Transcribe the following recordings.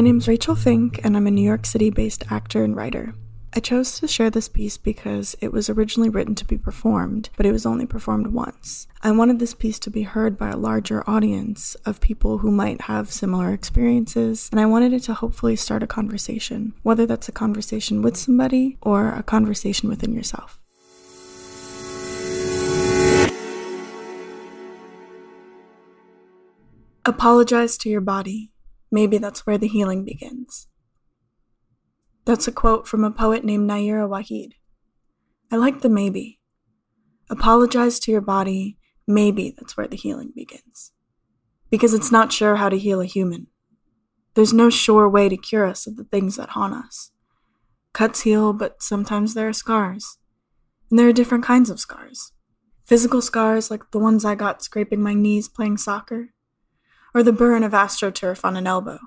name's Rachel Fink, and I'm a New York City based actor and writer. I chose to share this piece because it was originally written to be performed, but it was only performed once. I wanted this piece to be heard by a larger audience of people who might have similar experiences, and I wanted it to hopefully start a conversation, whether that's a conversation with somebody or a conversation within yourself. Apologize to your body. Maybe that's where the healing begins. That's a quote from a poet named Nayyirah Waheed. I like the maybe. Apologize to your body, maybe that's where the healing begins. Because it's not sure how to heal a human. There's no sure way to cure us of the things that haunt us. Cuts heal, but sometimes there are scars. And there are different kinds of scars. Physical scars like the ones I got scraping my knees playing soccer, or the burn of astroturf on an elbow.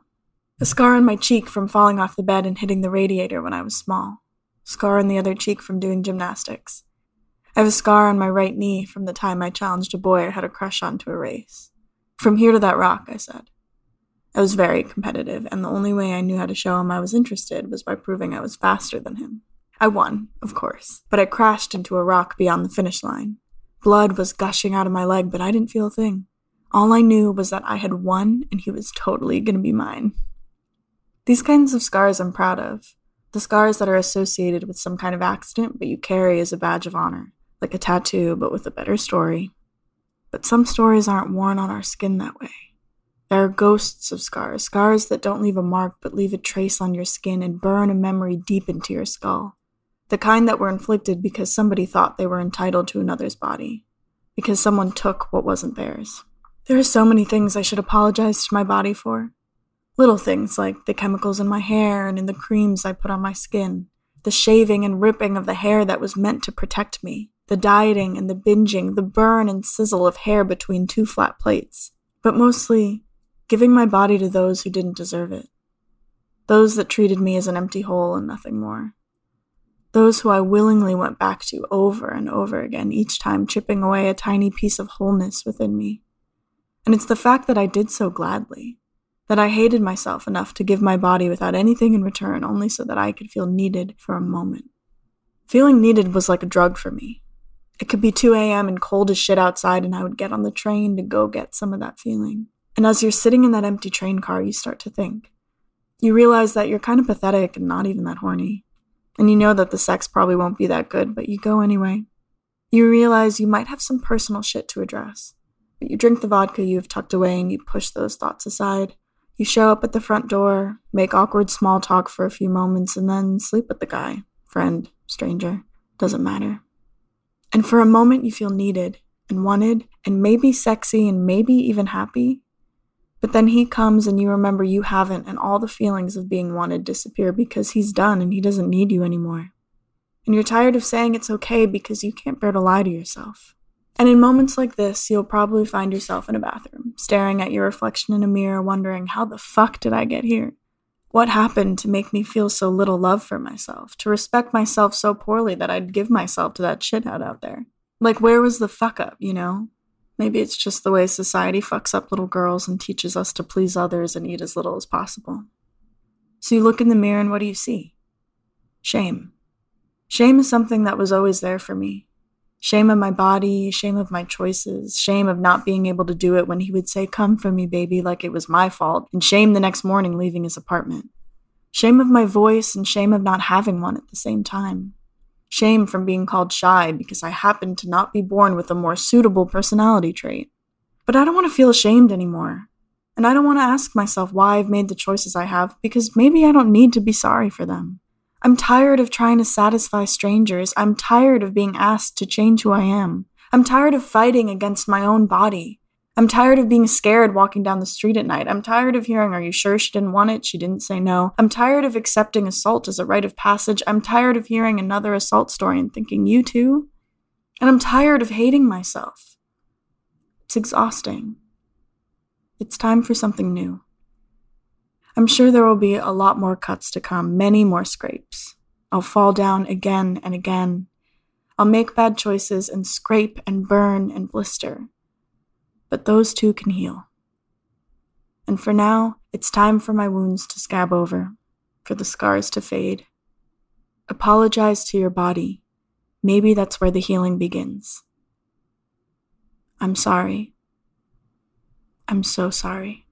A scar on my cheek from falling off the bed and hitting the radiator when I was small. Scar on the other cheek from doing gymnastics. I have a scar on my right knee from the time I challenged a boy I had a crush on to a race. From here to that rock, I said. I was very competitive, and the only way I knew how to show him I was interested was by proving I was faster than him. I won, of course, but I crashed into a rock beyond the finish line. Blood was gushing out of my leg, but I didn't feel a thing. All I knew was that I had won, and he was totally gonna be mine. These kinds of scars I'm proud of. The scars that are associated with some kind of accident, but you carry as a badge of honor, like a tattoo, but with a better story. But some stories aren't worn on our skin that way. There are ghosts of scars, scars that don't leave a mark but leave a trace on your skin and burn a memory deep into your skull. The kind that were inflicted because somebody thought they were entitled to another's body, because someone took what wasn't theirs. There are so many things I should apologize to my body for. Little things like the chemicals in my hair and in the creams I put on my skin, the shaving and ripping of the hair that was meant to protect me, the dieting and the binging, the burn and sizzle of hair between two flat plates, but mostly giving my body to those who didn't deserve it. Those that treated me as an empty hole and nothing more. Those who I willingly went back to over and over again, each time chipping away a tiny piece of wholeness within me. And it's the fact that I did so gladly that I hated myself enough to give my body without anything in return only so that I could feel needed for a moment. Feeling needed was like a drug for me. It could be 2 a.m. and cold as shit outside, and I would get on the train to go get some of that feeling. And as you're sitting in that empty train car, you start to think. You realize that you're kind of pathetic and not even that horny. And you know that the sex probably won't be that good, but you go anyway. You realize you might have some personal shit to address. But you drink the vodka you have tucked away and you push those thoughts aside. You show up at the front door, make awkward small talk for a few moments, and then sleep with the guy. Friend, stranger, doesn't matter. And for a moment, you feel needed and wanted and maybe sexy and maybe even happy. But then he comes and you remember you haven't, and all the feelings of being wanted disappear because he's done and he doesn't need you anymore. And you're tired of saying it's okay because you can't bear to lie to yourself. And in moments like this, you'll probably find yourself in a bathroom, staring at your reflection in a mirror, wondering, how the fuck did I get here? What happened to make me feel so little love for myself, to respect myself so poorly that I'd give myself to that shithead out there? Like, where was the fuck up, you know? Maybe it's just the way society fucks up little girls and teaches us to please others and eat as little as possible. So you look in the mirror and what do you see? Shame. Shame is something that was always there for me. Shame of my body, shame of my choices, shame of not being able to do it when he would say, Come for me, baby, like it was my fault, and shame the next morning leaving his apartment. Shame of my voice and shame of not having one at the same time. Shame from being called shy because I happened to not be born with a more suitable personality trait. But I don't want to feel ashamed anymore. And I don't want to ask myself why I've made the choices I have because maybe I don't need to be sorry for them. I'm tired of trying to satisfy strangers. I'm tired of being asked to change who I am. I'm tired of fighting against my own body. I'm tired of being scared walking down the street at night. I'm tired of hearing, Are you sure she didn't want it? She didn't say no. I'm tired of accepting assault as a rite of passage. I'm tired of hearing another assault story and thinking, You too? And I'm tired of hating myself. It's exhausting. It's time for something new. I'm sure there will be a lot more cuts to come, many more scrapes. I'll fall down again and again. I'll make bad choices and scrape and burn and blister. But those too can heal. And for now, it's time for my wounds to scab over, for the scars to fade. Apologize to your body. Maybe that's where the healing begins. I'm sorry. I'm so sorry.